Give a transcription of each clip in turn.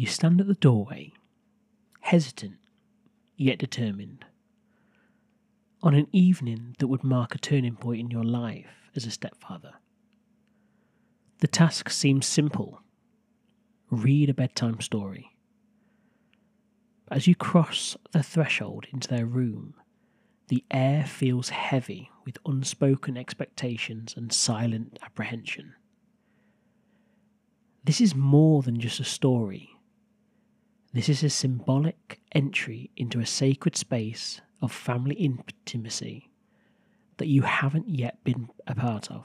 You stand at the doorway, hesitant yet determined. On an evening that would mark a turning point in your life as a stepfather. The task seems simple read a bedtime story. As you cross the threshold into their room, the air feels heavy with unspoken expectations and silent apprehension. This is more than just a story. This is a symbolic entry into a sacred space of family intimacy that you haven't yet been a part of.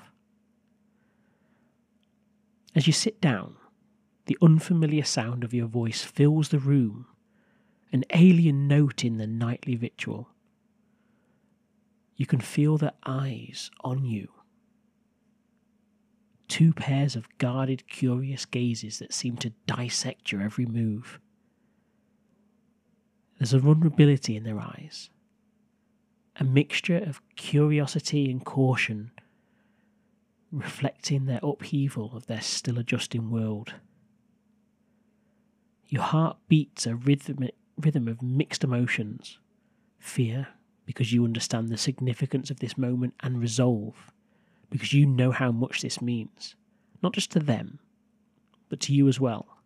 As you sit down, the unfamiliar sound of your voice fills the room, an alien note in the nightly ritual. You can feel their eyes on you. Two pairs of guarded, curious gazes that seem to dissect your every move. There's a vulnerability in their eyes, a mixture of curiosity and caution, reflecting their upheaval of their still adjusting world. Your heart beats a rhythm, rhythm of mixed emotions fear, because you understand the significance of this moment, and resolve, because you know how much this means, not just to them, but to you as well.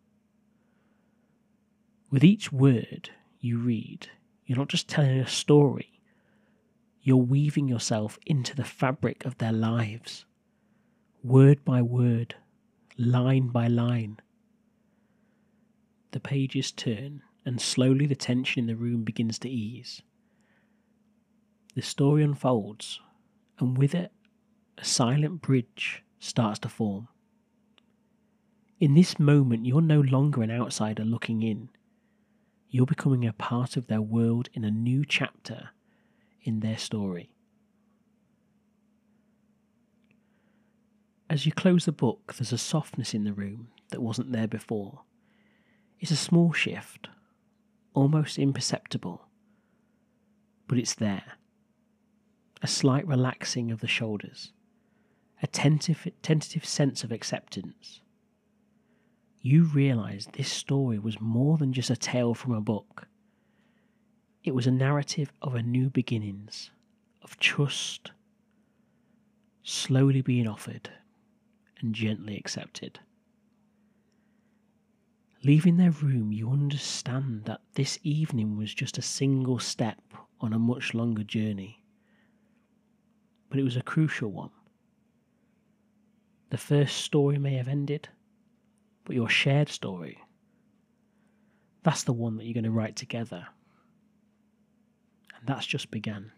With each word you read, you're not just telling a story, you're weaving yourself into the fabric of their lives, word by word, line by line the pages turn, and slowly the tension in the room begins to ease. The story unfolds, and with it, a silent bridge starts to form. In this moment, you're no longer an outsider looking in. You're becoming a part of their world in a new chapter in their story. As you close the book, there's a softness in the room that wasn't there before. It's a small shift, almost imperceptible, but it's there. A slight relaxing of the shoulders, a tentative, tentative sense of acceptance. You realise this story was more than just a tale from a book. It was a narrative of a new beginnings, of trust, slowly being offered and gently accepted. Leaving their room, you understand that this evening was just a single step on a much longer journey. But it was a crucial one. The first story may have ended, but your shared story, that's the one that you're going to write together. And that's just begun.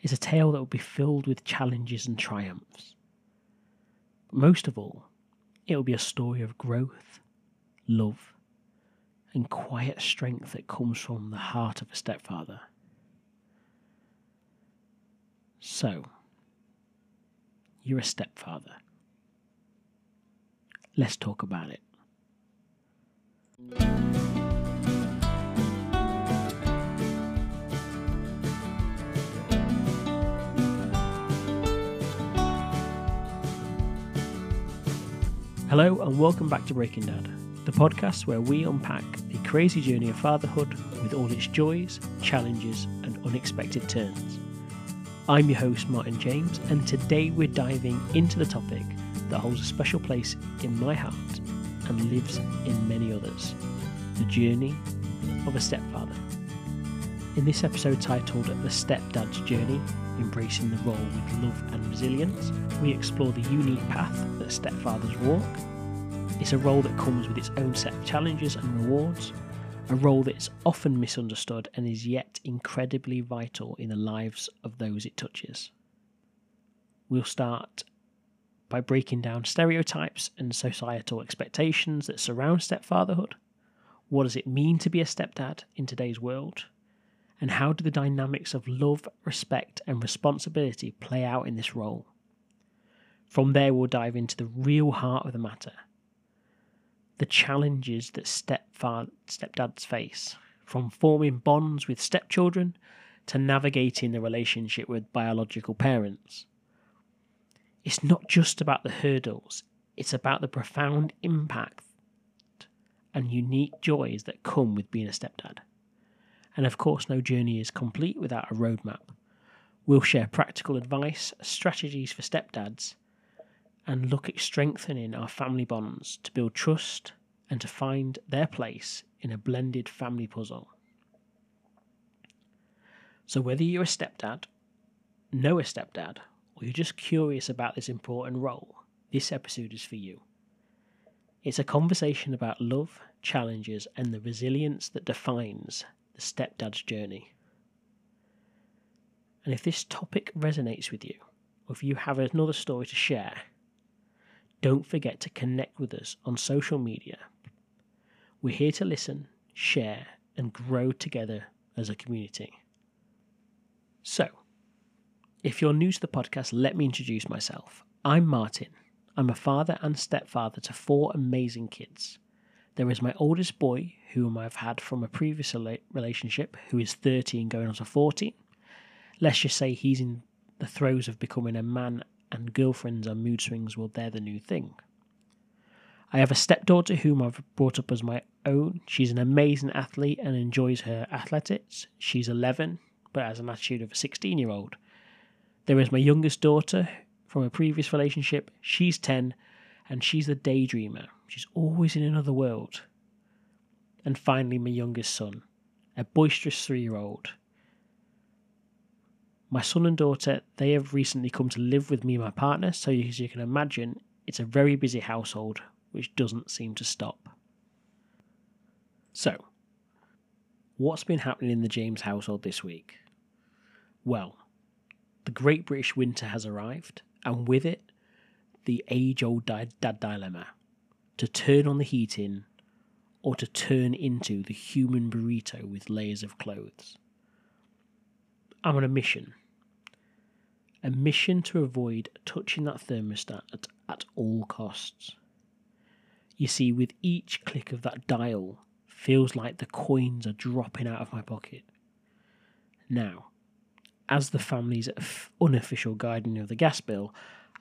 It's a tale that will be filled with challenges and triumphs. But most of all, it will be a story of growth love, and quiet strength that comes from the heart of a stepfather. So, you're a stepfather. Let's talk about it. Hello, and welcome back to Breaking Dad the podcast where we unpack the crazy journey of fatherhood with all its joys, challenges, and unexpected turns. I'm your host, Martin James, and today we're diving into the topic that holds a special place in my heart and lives in many others the journey of a stepfather. In this episode titled The Stepdad's Journey Embracing the Role with Love and Resilience, we explore the unique path that stepfathers walk it's a role that comes with its own set of challenges and rewards, a role that is often misunderstood and is yet incredibly vital in the lives of those it touches. We'll start by breaking down stereotypes and societal expectations that surround stepfatherhood. What does it mean to be a stepdad in today's world? And how do the dynamics of love, respect, and responsibility play out in this role? From there, we'll dive into the real heart of the matter the challenges that stepfather, stepdads face, from forming bonds with stepchildren to navigating the relationship with biological parents. It's not just about the hurdles, it's about the profound impact and unique joys that come with being a stepdad. And of course, no journey is complete without a roadmap. We'll share practical advice, strategies for stepdads, and look at strengthening our family bonds to build trust and to find their place in a blended family puzzle. So, whether you're a stepdad, know a stepdad, or you're just curious about this important role, this episode is for you. It's a conversation about love, challenges, and the resilience that defines the stepdad's journey. And if this topic resonates with you, or if you have another story to share, don't forget to connect with us on social media. We're here to listen, share, and grow together as a community. So, if you're new to the podcast, let me introduce myself. I'm Martin. I'm a father and stepfather to four amazing kids. There is my oldest boy, whom I've had from a previous relationship, who is 13 going on to 14. Let's just say he's in the throes of becoming a man, and girlfriends and mood swings, well, they're the new thing. I have a stepdaughter whom I've brought up as my own. She's an amazing athlete and enjoys her athletics. She's 11, but has an attitude of a 16 year old. There is my youngest daughter from a previous relationship. She's 10 and she's the daydreamer. She's always in another world. And finally, my youngest son, a boisterous three year old. My son and daughter, they have recently come to live with me and my partner, so as you can imagine, it's a very busy household which doesn't seem to stop. So, what's been happening in the James household this week? Well, the Great British Winter has arrived, and with it, the age old dad dilemma to turn on the heating or to turn into the human burrito with layers of clothes. I'm on a mission. A mission to avoid touching that thermostat at, at all costs. You see, with each click of that dial, feels like the coins are dropping out of my pocket. Now, as the family's unofficial guardian of the gas bill,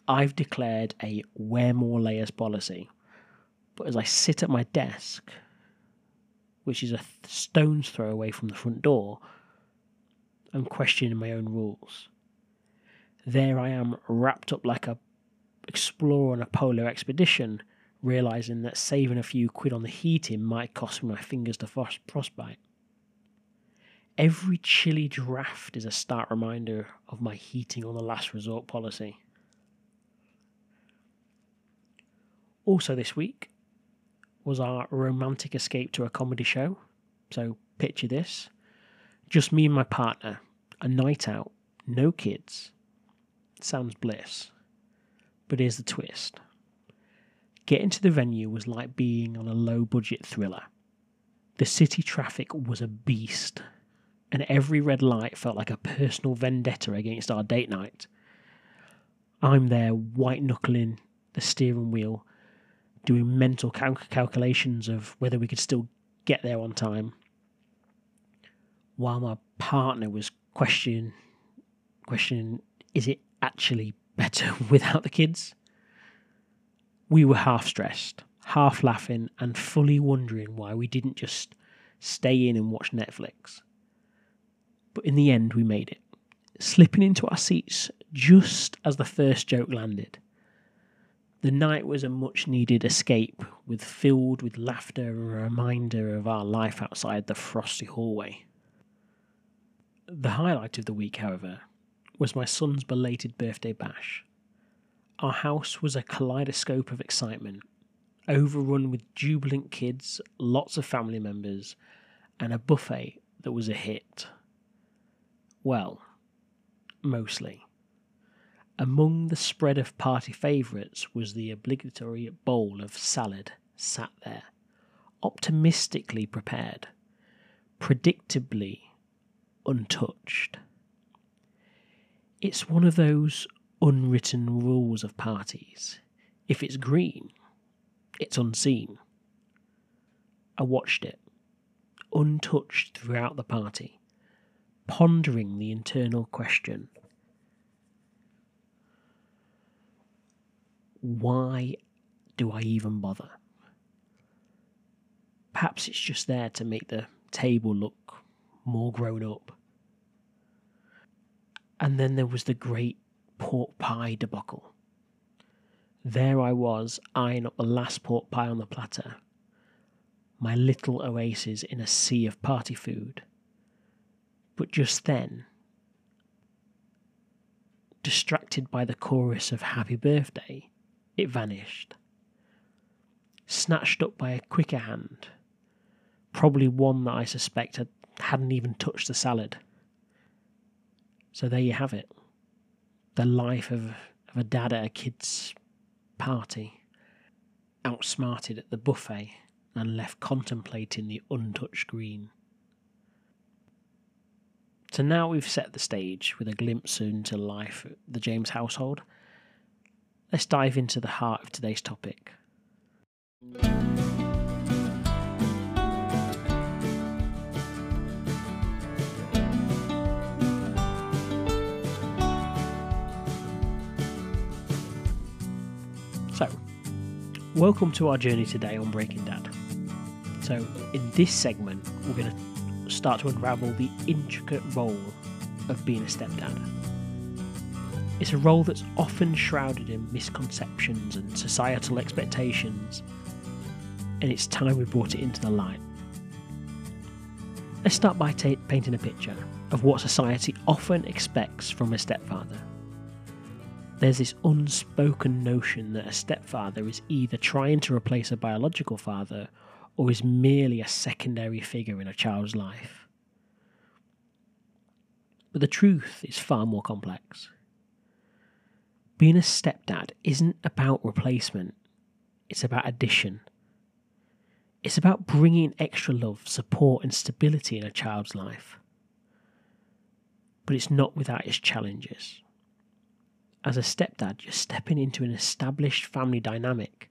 I've declared a wear more layers policy. But as I sit at my desk, which is a stone's throw away from the front door, I'm questioning my own rules. There I am, wrapped up like a explorer on a polar expedition, realizing that saving a few quid on the heating might cost me my fingers to frostbite. Every chilly draft is a stark reminder of my heating on the last resort policy. Also, this week was our romantic escape to a comedy show. So, picture this just me and my partner, a night out, no kids. Sounds bliss. But here's the twist getting to the venue was like being on a low budget thriller. The city traffic was a beast, and every red light felt like a personal vendetta against our date night. I'm there white knuckling the steering wheel, doing mental cal- calculations of whether we could still get there on time, while my partner was questioning, questioning, is it actually better without the kids? We were half stressed, half laughing, and fully wondering why we didn't just stay in and watch Netflix. But in the end, we made it, slipping into our seats just as the first joke landed. The night was a much needed escape, with filled with laughter and a reminder of our life outside the frosty hallway. The highlight of the week, however, was my son's belated birthday bash. Our house was a kaleidoscope of excitement, overrun with jubilant kids, lots of family members, and a buffet that was a hit. Well, mostly. Among the spread of party favourites was the obligatory bowl of salad sat there, optimistically prepared, predictably untouched. It's one of those unwritten rules of parties. If it's green, it's unseen. I watched it, untouched throughout the party, pondering the internal question why do I even bother? Perhaps it's just there to make the table look more grown up. And then there was the great pork pie debacle. There I was, eyeing up the last pork pie on the platter, my little oasis in a sea of party food. But just then, distracted by the chorus of Happy Birthday, it vanished. Snatched up by a quicker hand, probably one that I suspect had, hadn't even touched the salad. So there you have it the life of, of a dad at a kid's party, outsmarted at the buffet and left contemplating the untouched green. So now we've set the stage with a glimpse into life at the James household. Let's dive into the heart of today's topic. So, welcome to our journey today on Breaking Dad. So, in this segment, we're going to start to unravel the intricate role of being a stepdad. It's a role that's often shrouded in misconceptions and societal expectations, and it's time we brought it into the light. Let's start by painting a picture of what society often expects from a stepfather there's this unspoken notion that a stepfather is either trying to replace a biological father or is merely a secondary figure in a child's life. But the truth is far more complex. Being a stepdad isn't about replacement, it's about addition. It's about bringing extra love, support, and stability in a child's life. But it's not without its challenges as a stepdad, you're stepping into an established family dynamic.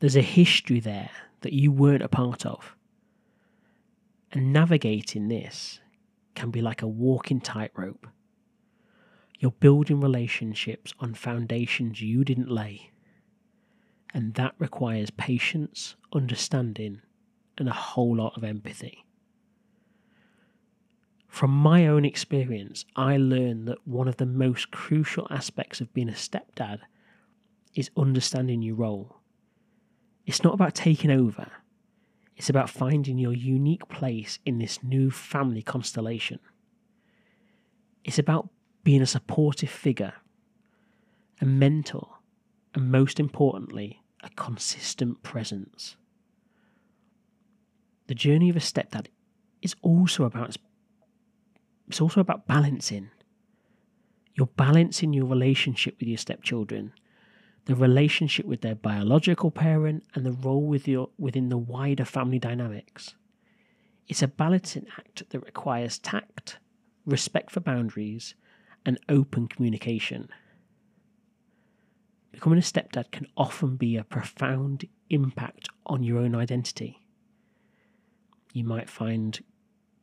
There's a history there that you weren't a part of. And navigating this can be like a walking tightrope. You're building relationships on foundations you didn't lay. And that requires patience, understanding, and a whole lot of empathy. From my own experience, I learned that one of the most crucial aspects of being a stepdad is understanding your role. It's not about taking over, it's about finding your unique place in this new family constellation. It's about being a supportive figure, a mentor, and most importantly, a consistent presence. The journey of a stepdad is also about it's also about balancing. You're balancing your relationship with your stepchildren, the relationship with their biological parent, and the role with your, within the wider family dynamics. It's a balancing act that requires tact, respect for boundaries, and open communication. Becoming a stepdad can often be a profound impact on your own identity. You might find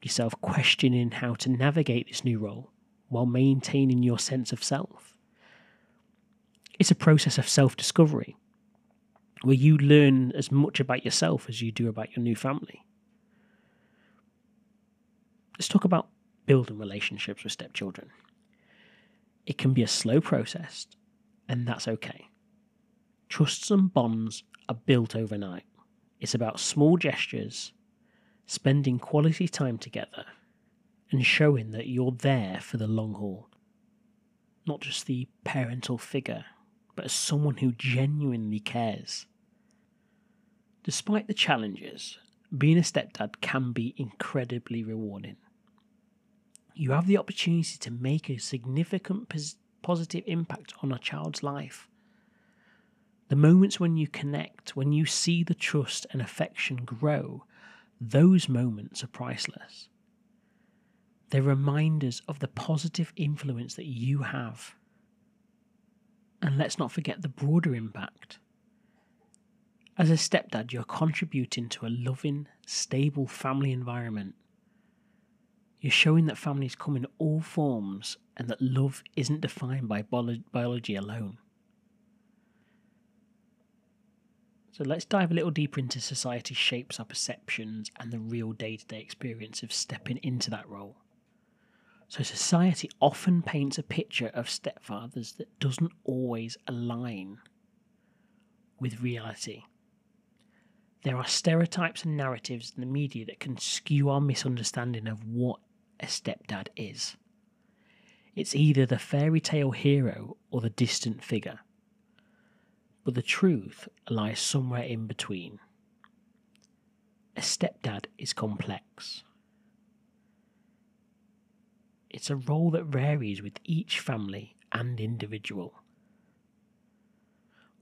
yourself questioning how to navigate this new role while maintaining your sense of self. It's a process of self discovery where you learn as much about yourself as you do about your new family. Let's talk about building relationships with stepchildren. It can be a slow process, and that's okay. Trusts and bonds are built overnight. It's about small gestures spending quality time together and showing that you're there for the long haul. Not just the parental figure, but as someone who genuinely cares. Despite the challenges, being a stepdad can be incredibly rewarding. You have the opportunity to make a significant pos- positive impact on a child's life. The moments when you connect, when you see the trust and affection grow, those moments are priceless. They're reminders of the positive influence that you have. And let's not forget the broader impact. As a stepdad, you're contributing to a loving, stable family environment. You're showing that families come in all forms and that love isn't defined by biology alone. So let's dive a little deeper into society shapes our perceptions and the real day to day experience of stepping into that role. So society often paints a picture of stepfathers that doesn't always align with reality. There are stereotypes and narratives in the media that can skew our misunderstanding of what a stepdad is. It's either the fairy tale hero or the distant figure but the truth lies somewhere in between. A stepdad is complex. It's a role that varies with each family and individual.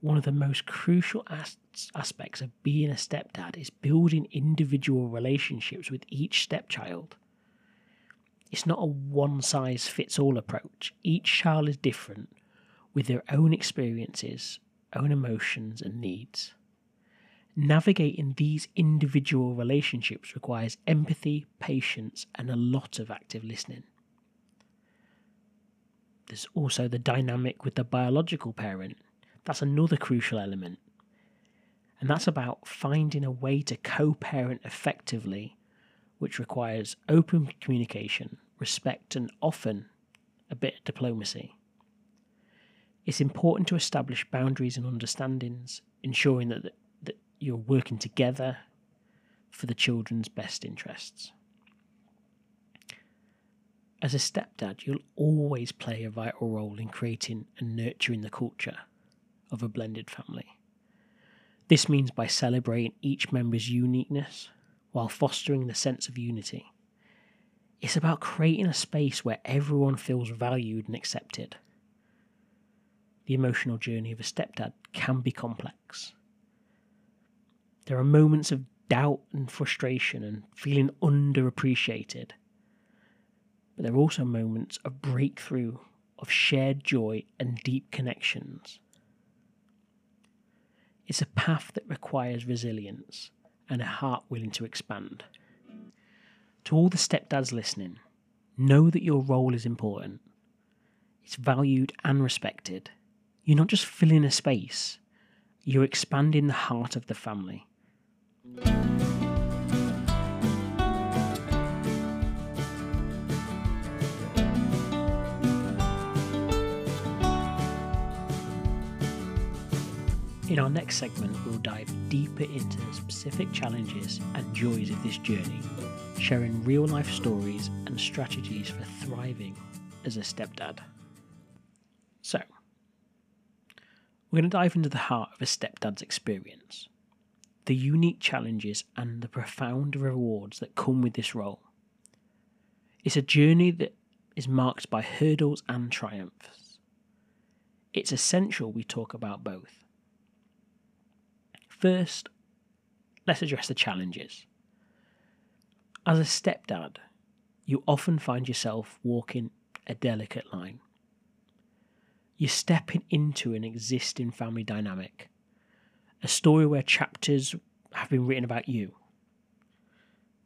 One of the most crucial as- aspects of being a stepdad is building individual relationships with each stepchild. It's not a one size fits all approach. Each child is different with their own experiences, own emotions and needs. Navigating these individual relationships requires empathy, patience, and a lot of active listening. There's also the dynamic with the biological parent. That's another crucial element. And that's about finding a way to co parent effectively, which requires open communication, respect, and often a bit of diplomacy. It's important to establish boundaries and understandings, ensuring that, that you're working together for the children's best interests. As a stepdad, you'll always play a vital role in creating and nurturing the culture of a blended family. This means by celebrating each member's uniqueness while fostering the sense of unity. It's about creating a space where everyone feels valued and accepted the emotional journey of a stepdad can be complex. There are moments of doubt and frustration and feeling underappreciated. But there are also moments of breakthrough, of shared joy and deep connections. It's a path that requires resilience and a heart willing to expand. To all the stepdads listening, know that your role is important. It's valued and respected you're not just filling a space, you're expanding the heart of the family. In our next segment, we'll dive deeper into the specific challenges and joys of this journey, sharing real life stories and strategies for thriving as a stepdad. So, we're going to dive into the heart of a stepdad's experience, the unique challenges and the profound rewards that come with this role. It's a journey that is marked by hurdles and triumphs. It's essential we talk about both. First, let's address the challenges. As a stepdad, you often find yourself walking a delicate line. You're stepping into an existing family dynamic, a story where chapters have been written about you.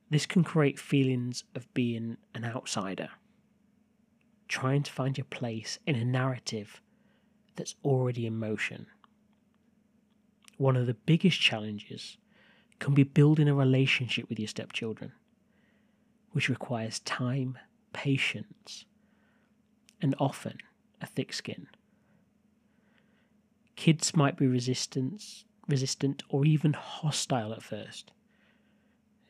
This can create feelings of being an outsider, trying to find your place in a narrative that's already in motion. One of the biggest challenges can be building a relationship with your stepchildren, which requires time, patience, and often a thick skin. Kids might be resistant, resistant or even hostile at first.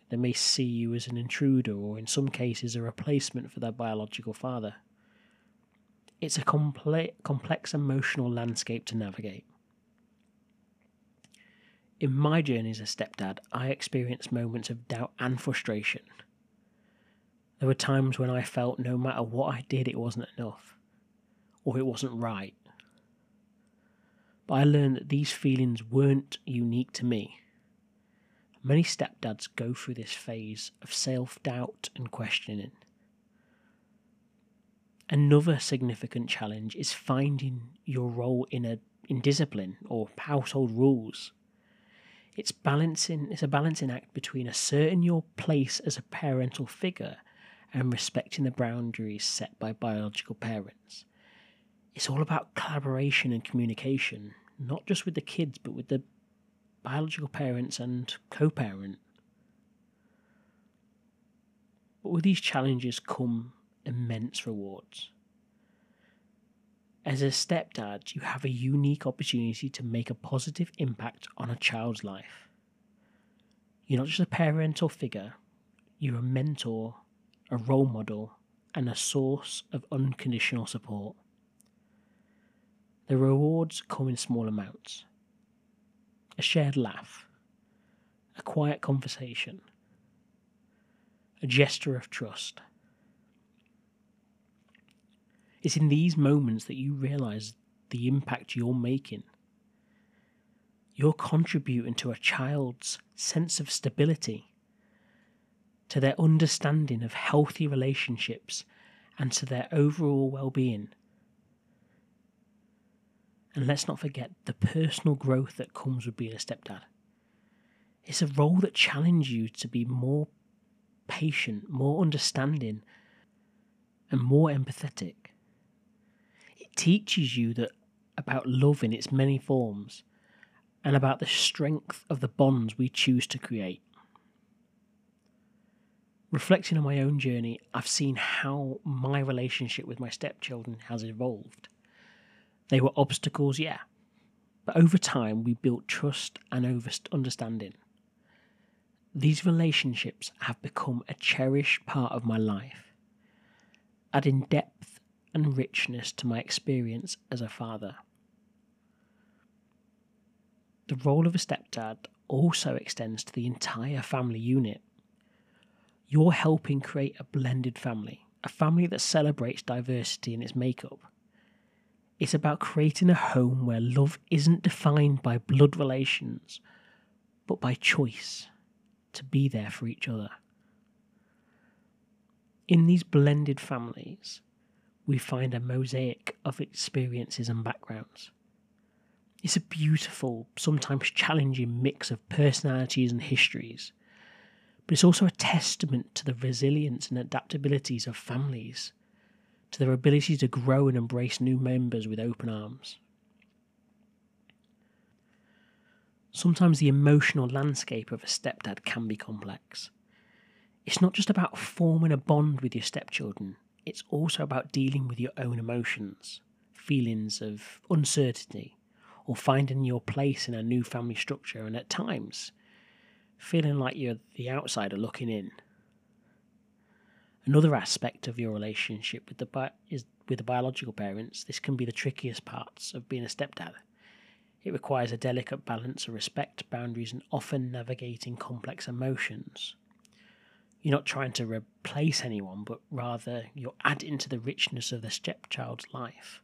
They may see you as an intruder or, in some cases, a replacement for their biological father. It's a comple- complex emotional landscape to navigate. In my journey as a stepdad, I experienced moments of doubt and frustration. There were times when I felt no matter what I did, it wasn't enough, or it wasn't right. But I learned that these feelings weren't unique to me. Many stepdads go through this phase of self doubt and questioning. Another significant challenge is finding your role in a in discipline or household rules. It's balancing it's a balancing act between asserting your place as a parental figure and respecting the boundaries set by biological parents. It's all about collaboration and communication, not just with the kids, but with the biological parents and co parent. But with these challenges come immense rewards. As a stepdad, you have a unique opportunity to make a positive impact on a child's life. You're not just a parental figure, you're a mentor, a role model, and a source of unconditional support. The rewards come in small amounts a shared laugh, a quiet conversation, a gesture of trust. It's in these moments that you realize the impact you're making. You're contributing to a child's sense of stability, to their understanding of healthy relationships, and to their overall well being. And let's not forget the personal growth that comes with being a stepdad. It's a role that challenges you to be more patient, more understanding, and more empathetic. Teaches you that about love in its many forms and about the strength of the bonds we choose to create. Reflecting on my own journey, I've seen how my relationship with my stepchildren has evolved. They were obstacles, yeah. But over time, we built trust and understanding. These relationships have become a cherished part of my life, adding depth and richness to my experience as a father. The role of a stepdad also extends to the entire family unit. You're helping create a blended family, a family that celebrates diversity in its makeup it's about creating a home where love isn't defined by blood relations, but by choice to be there for each other. In these blended families, we find a mosaic of experiences and backgrounds. It's a beautiful, sometimes challenging mix of personalities and histories, but it's also a testament to the resilience and adaptabilities of families to their ability to grow and embrace new members with open arms. Sometimes the emotional landscape of a stepdad can be complex. It's not just about forming a bond with your stepchildren, it's also about dealing with your own emotions, feelings of uncertainty, or finding your place in a new family structure, and at times, feeling like you're the outsider looking in. Another aspect of your relationship with the bi- is with the biological parents. This can be the trickiest parts of being a stepdad. It requires a delicate balance of respect, boundaries, and often navigating complex emotions. You're not trying to replace anyone, but rather you're adding to the richness of the stepchild's life.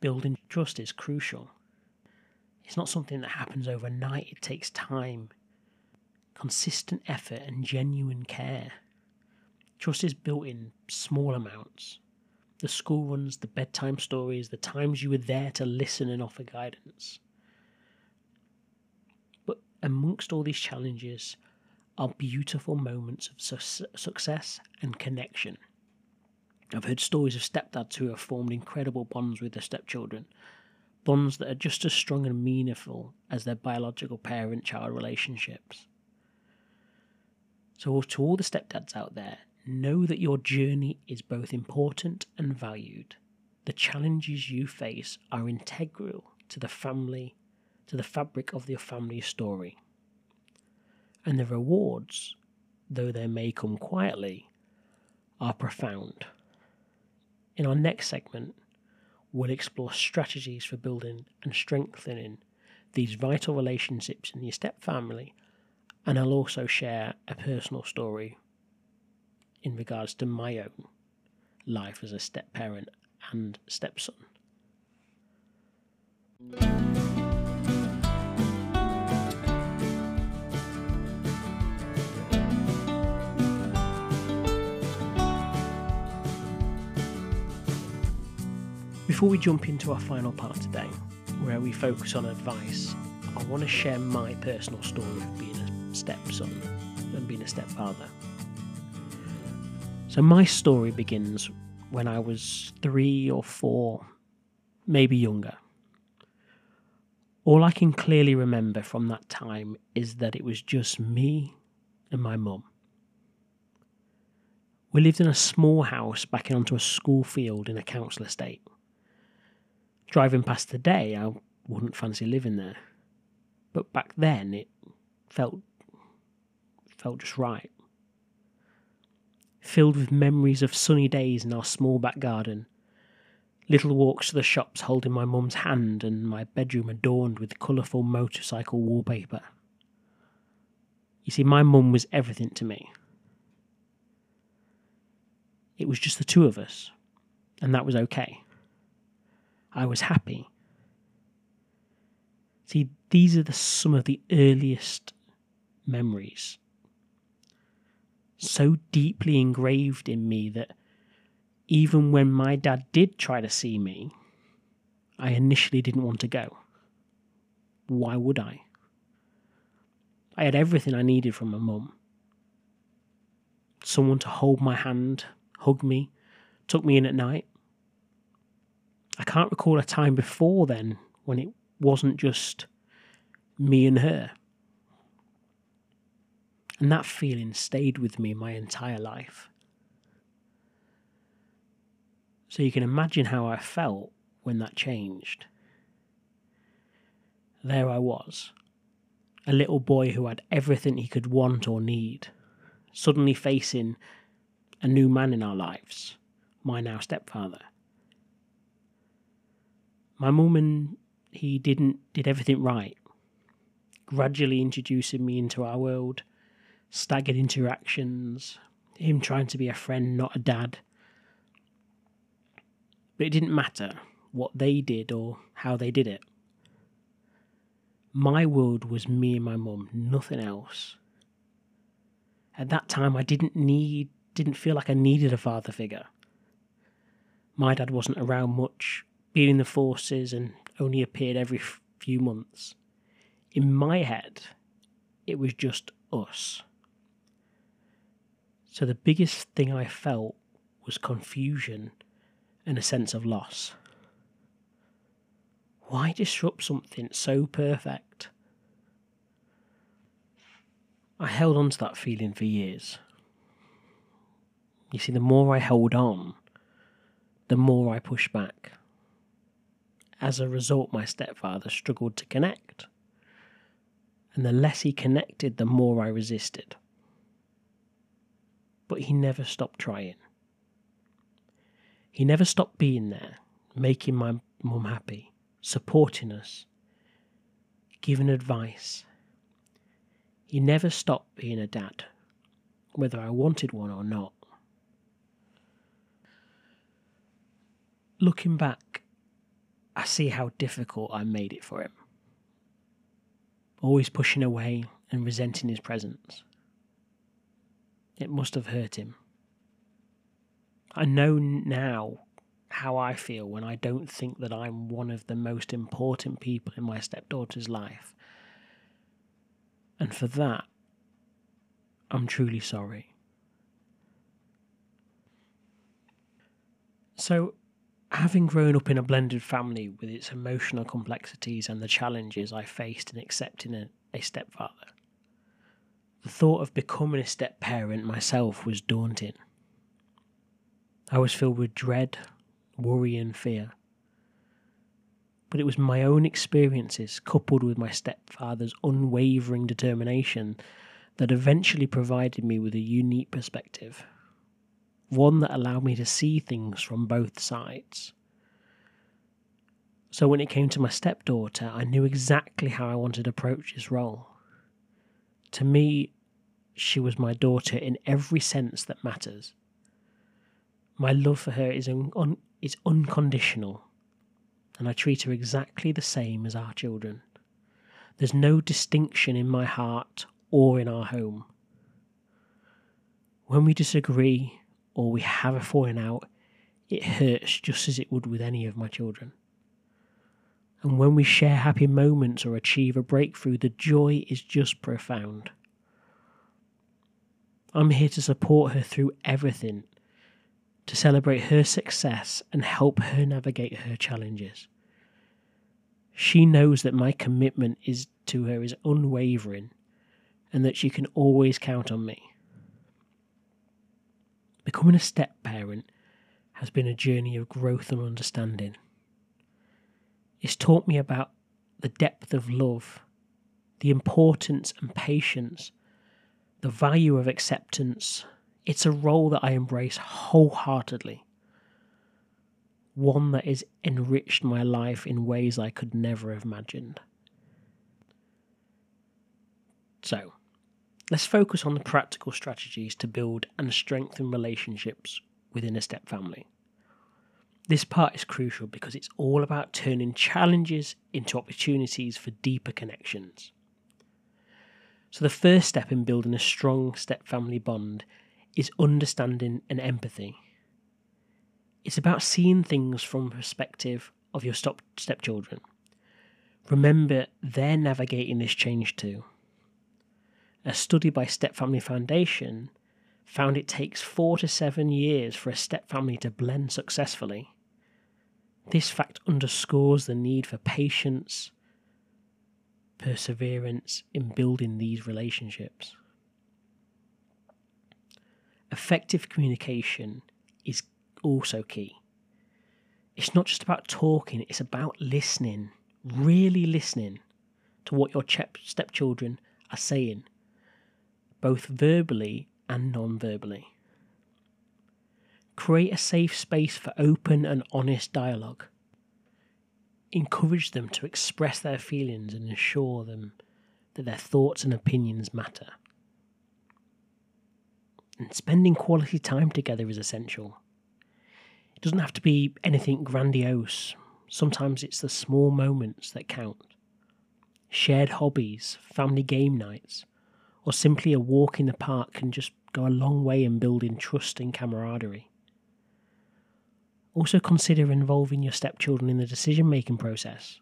Building trust is crucial. It's not something that happens overnight, it takes time, consistent effort, and genuine care. Trust is built in small amounts. The school runs, the bedtime stories, the times you were there to listen and offer guidance. But amongst all these challenges are beautiful moments of su- success and connection. I've heard stories of stepdads who have formed incredible bonds with their stepchildren, bonds that are just as strong and meaningful as their biological parent child relationships. So, to all the stepdads out there, Know that your journey is both important and valued. The challenges you face are integral to the family, to the fabric of your family story. And the rewards, though they may come quietly, are profound. In our next segment, we'll explore strategies for building and strengthening these vital relationships in your step family, and I'll also share a personal story in regards to my own life as a step parent and stepson. Before we jump into our final part today, where we focus on advice, I want to share my personal story of being a stepson and being a stepfather. So my story begins when I was three or four, maybe younger. All I can clearly remember from that time is that it was just me and my mum. We lived in a small house backing onto a school field in a council estate. Driving past today, I wouldn't fancy living there. But back then, it felt felt just right. Filled with memories of sunny days in our small back garden, little walks to the shops holding my mum's hand, and my bedroom adorned with colourful motorcycle wallpaper. You see, my mum was everything to me. It was just the two of us, and that was okay. I was happy. See, these are the, some of the earliest memories. So deeply engraved in me that even when my dad did try to see me, I initially didn't want to go. Why would I? I had everything I needed from my mum. Someone to hold my hand, hug me, took me in at night. I can't recall a time before then when it wasn't just me and her. And that feeling stayed with me my entire life. So you can imagine how I felt when that changed. There I was, a little boy who had everything he could want or need, suddenly facing a new man in our lives, my now stepfather. My mum and he didn't did everything right, gradually introducing me into our world, staggered interactions, him trying to be a friend, not a dad. But it didn't matter what they did or how they did it. My world was me and my mum, nothing else. At that time, I didn't need, didn't feel like I needed a father figure. My dad wasn't around much, being in the forces and only appeared every few months. In my head, it was just us. So the biggest thing I felt was confusion and a sense of loss. Why disrupt something so perfect? I held on to that feeling for years. You see, the more I held on, the more I pushed back. As a result, my stepfather struggled to connect. And the less he connected, the more I resisted. But he never stopped trying. He never stopped being there, making my mum happy, supporting us, giving advice. He never stopped being a dad, whether I wanted one or not. Looking back, I see how difficult I made it for him. Always pushing away and resenting his presence. It must have hurt him. I know now how I feel when I don't think that I'm one of the most important people in my stepdaughter's life. And for that, I'm truly sorry. So, having grown up in a blended family with its emotional complexities and the challenges I faced in accepting a, a stepfather, the thought of becoming a step parent myself was daunting. I was filled with dread, worry, and fear. But it was my own experiences, coupled with my stepfather's unwavering determination, that eventually provided me with a unique perspective one that allowed me to see things from both sides. So when it came to my stepdaughter, I knew exactly how I wanted to approach this role. To me, she was my daughter in every sense that matters. My love for her is, un- is unconditional, and I treat her exactly the same as our children. There's no distinction in my heart or in our home. When we disagree, or we have a falling out, it hurts just as it would with any of my children. And when we share happy moments or achieve a breakthrough, the joy is just profound. I'm here to support her through everything, to celebrate her success and help her navigate her challenges. She knows that my commitment is to her is unwavering and that she can always count on me. Becoming a step parent has been a journey of growth and understanding. It's taught me about the depth of love, the importance and patience, the value of acceptance. It's a role that I embrace wholeheartedly one that has enriched my life in ways I could never have imagined. So, let's focus on the practical strategies to build and strengthen relationships within a step family. This part is crucial because it's all about turning challenges into opportunities for deeper connections. So, the first step in building a strong step family bond is understanding and empathy. It's about seeing things from the perspective of your step stepchildren. Remember, they're navigating this change too. A study by Step Family Foundation found it takes four to seven years for a step family to blend successfully. This fact underscores the need for patience, perseverance in building these relationships. Effective communication is also key. It's not just about talking, it's about listening, really listening to what your stepchildren are saying, both verbally and non verbally. Create a safe space for open and honest dialogue. Encourage them to express their feelings and assure them that their thoughts and opinions matter. And spending quality time together is essential. It doesn't have to be anything grandiose. Sometimes it's the small moments that count. Shared hobbies, family game nights, or simply a walk in the park can just go a long way in building trust and camaraderie. Also, consider involving your stepchildren in the decision making process,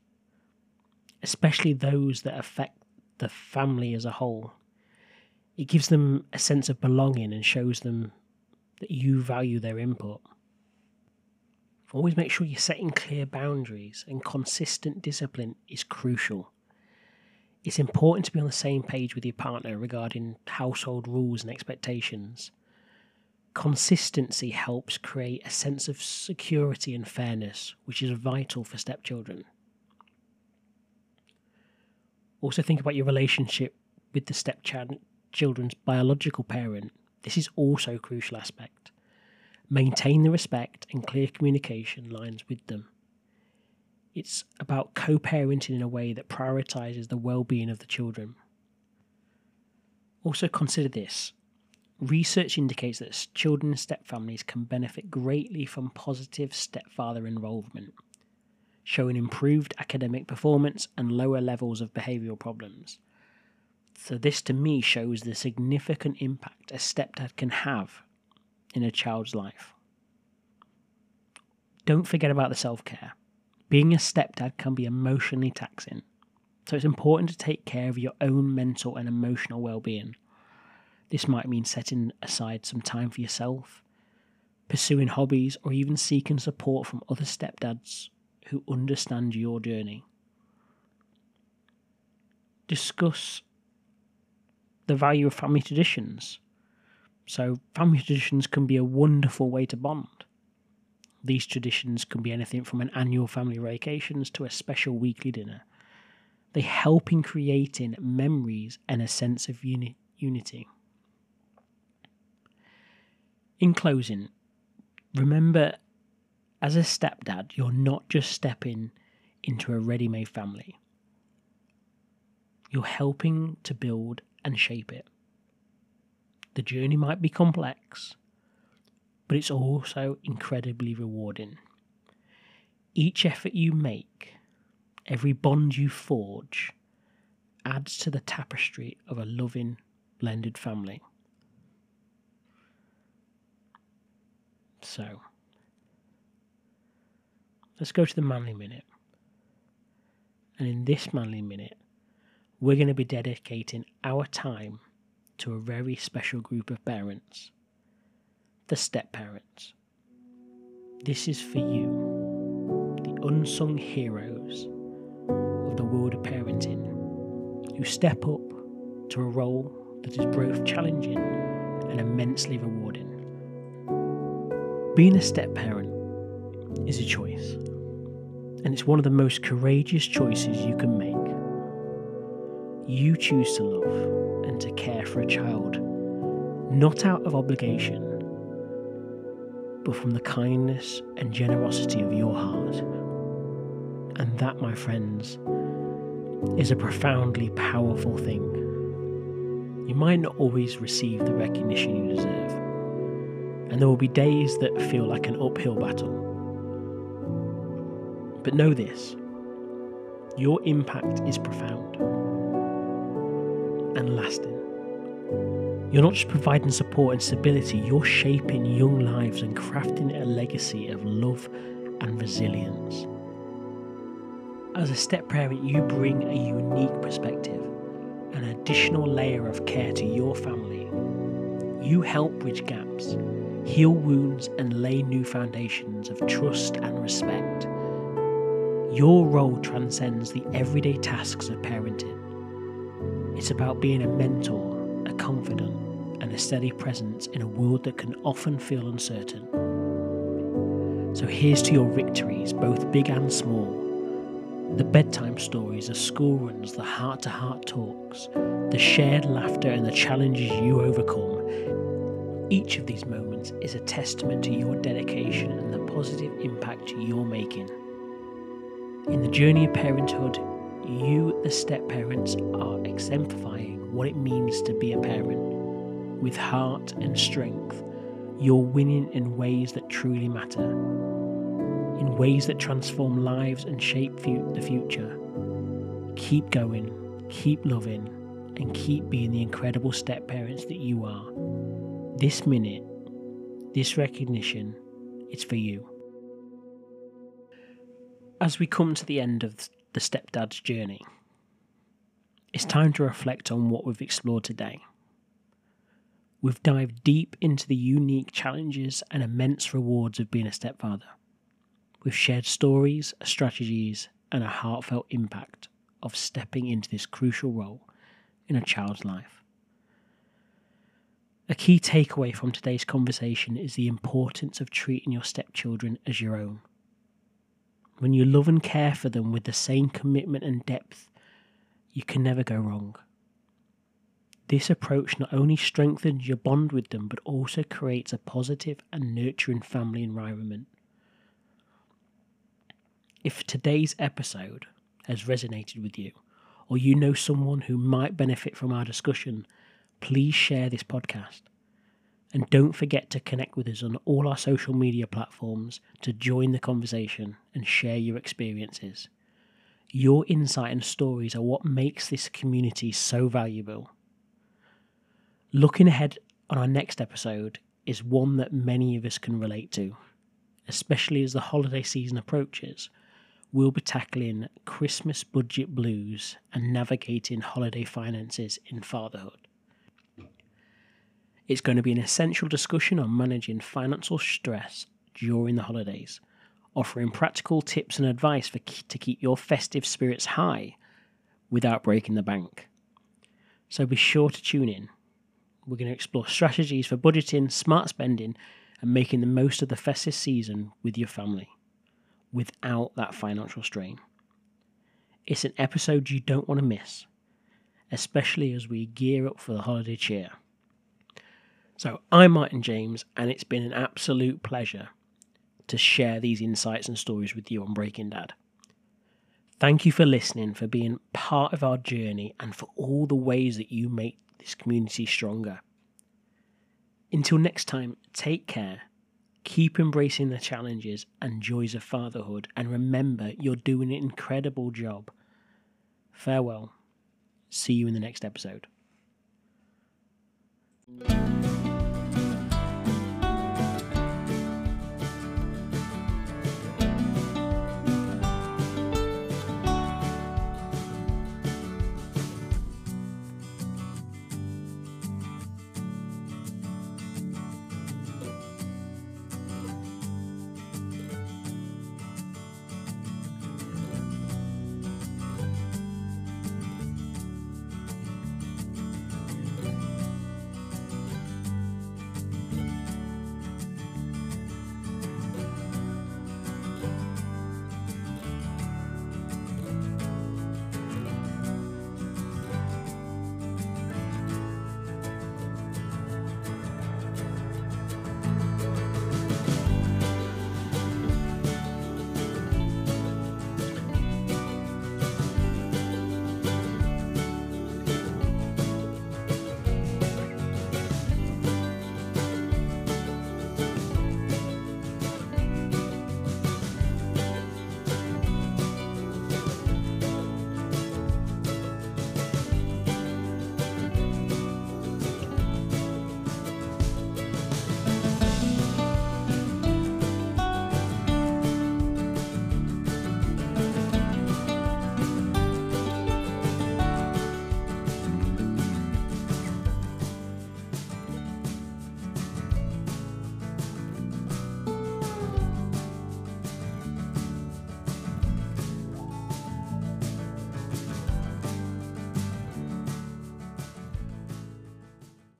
especially those that affect the family as a whole. It gives them a sense of belonging and shows them that you value their input. Always make sure you're setting clear boundaries and consistent discipline is crucial. It's important to be on the same page with your partner regarding household rules and expectations. Consistency helps create a sense of security and fairness, which is vital for stepchildren. Also, think about your relationship with the stepchildren's biological parent. This is also a crucial aspect. Maintain the respect and clear communication lines with them. It's about co parenting in a way that prioritizes the well being of the children. Also, consider this research indicates that children in step families can benefit greatly from positive stepfather involvement, showing improved academic performance and lower levels of behavioural problems. So, this to me shows the significant impact a stepdad can have in a child's life. Don't forget about the self care. Being a stepdad can be emotionally taxing, so it's important to take care of your own mental and emotional well being. This might mean setting aside some time for yourself, pursuing hobbies, or even seeking support from other stepdads who understand your journey. Discuss the value of family traditions so, family traditions can be a wonderful way to bond. These traditions can be anything from an annual family vacations to a special weekly dinner. They help in creating memories and a sense of uni- unity. In closing, remember as a stepdad, you're not just stepping into a ready made family, you're helping to build and shape it. The journey might be complex, but it's also incredibly rewarding. Each effort you make, every bond you forge, adds to the tapestry of a loving, blended family. So, let's go to the manly minute. And in this manly minute, we're going to be dedicating our time to a very special group of parents the step parents. This is for you, the unsung heroes of the world of parenting who step up to a role that is both challenging and immensely rewarding. Being a step parent is a choice, and it's one of the most courageous choices you can make. You choose to love and to care for a child, not out of obligation, but from the kindness and generosity of your heart. And that, my friends, is a profoundly powerful thing. You might not always receive the recognition you deserve, and there will be days that feel like an uphill battle. But know this your impact is profound and lasting. You're not just providing support and stability, you're shaping young lives and crafting a legacy of love and resilience. As a step parent, you bring a unique perspective, an additional layer of care to your family. You help bridge gaps, heal wounds, and lay new foundations of trust and respect. Your role transcends the everyday tasks of parenting. It's about being a mentor, a confidant, and a steady presence in a world that can often feel uncertain. So here's to your victories, both big and small the bedtime stories, the school runs, the heart to heart talks, the shared laughter, and the challenges you overcome. Each of these moments is a testament to your dedication and the positive impact you're making. In the journey of parenthood, you, the step parents, are exemplifying what it means to be a parent. With heart and strength, you're winning in ways that truly matter in ways that transform lives and shape the future. Keep going, keep loving, and keep being the incredible step parents that you are. This minute, this recognition, it's for you. As we come to the end of the stepdad's journey, it's time to reflect on what we've explored today. We've dived deep into the unique challenges and immense rewards of being a stepfather. We've shared stories, strategies, and a heartfelt impact of stepping into this crucial role in a child's life. A key takeaway from today's conversation is the importance of treating your stepchildren as your own. When you love and care for them with the same commitment and depth, you can never go wrong. This approach not only strengthens your bond with them, but also creates a positive and nurturing family environment. If today's episode has resonated with you, or you know someone who might benefit from our discussion, please share this podcast. And don't forget to connect with us on all our social media platforms to join the conversation and share your experiences. Your insight and stories are what makes this community so valuable. Looking ahead on our next episode is one that many of us can relate to, especially as the holiday season approaches we'll be tackling Christmas budget blues and navigating holiday finances in fatherhood. It's going to be an essential discussion on managing financial stress during the holidays, offering practical tips and advice for, to keep your festive spirits high without breaking the bank. So be sure to tune in. We're going to explore strategies for budgeting, smart spending, and making the most of the festive season with your family without that financial strain. It's an episode you don't want to miss, especially as we gear up for the holiday cheer. So, I'm Martin James, and it's been an absolute pleasure to share these insights and stories with you on Breaking Dad. Thank you for listening, for being part of our journey, and for all the ways that you make this community stronger. Until next time, take care Keep embracing the challenges and joys of fatherhood, and remember you're doing an incredible job. Farewell. See you in the next episode.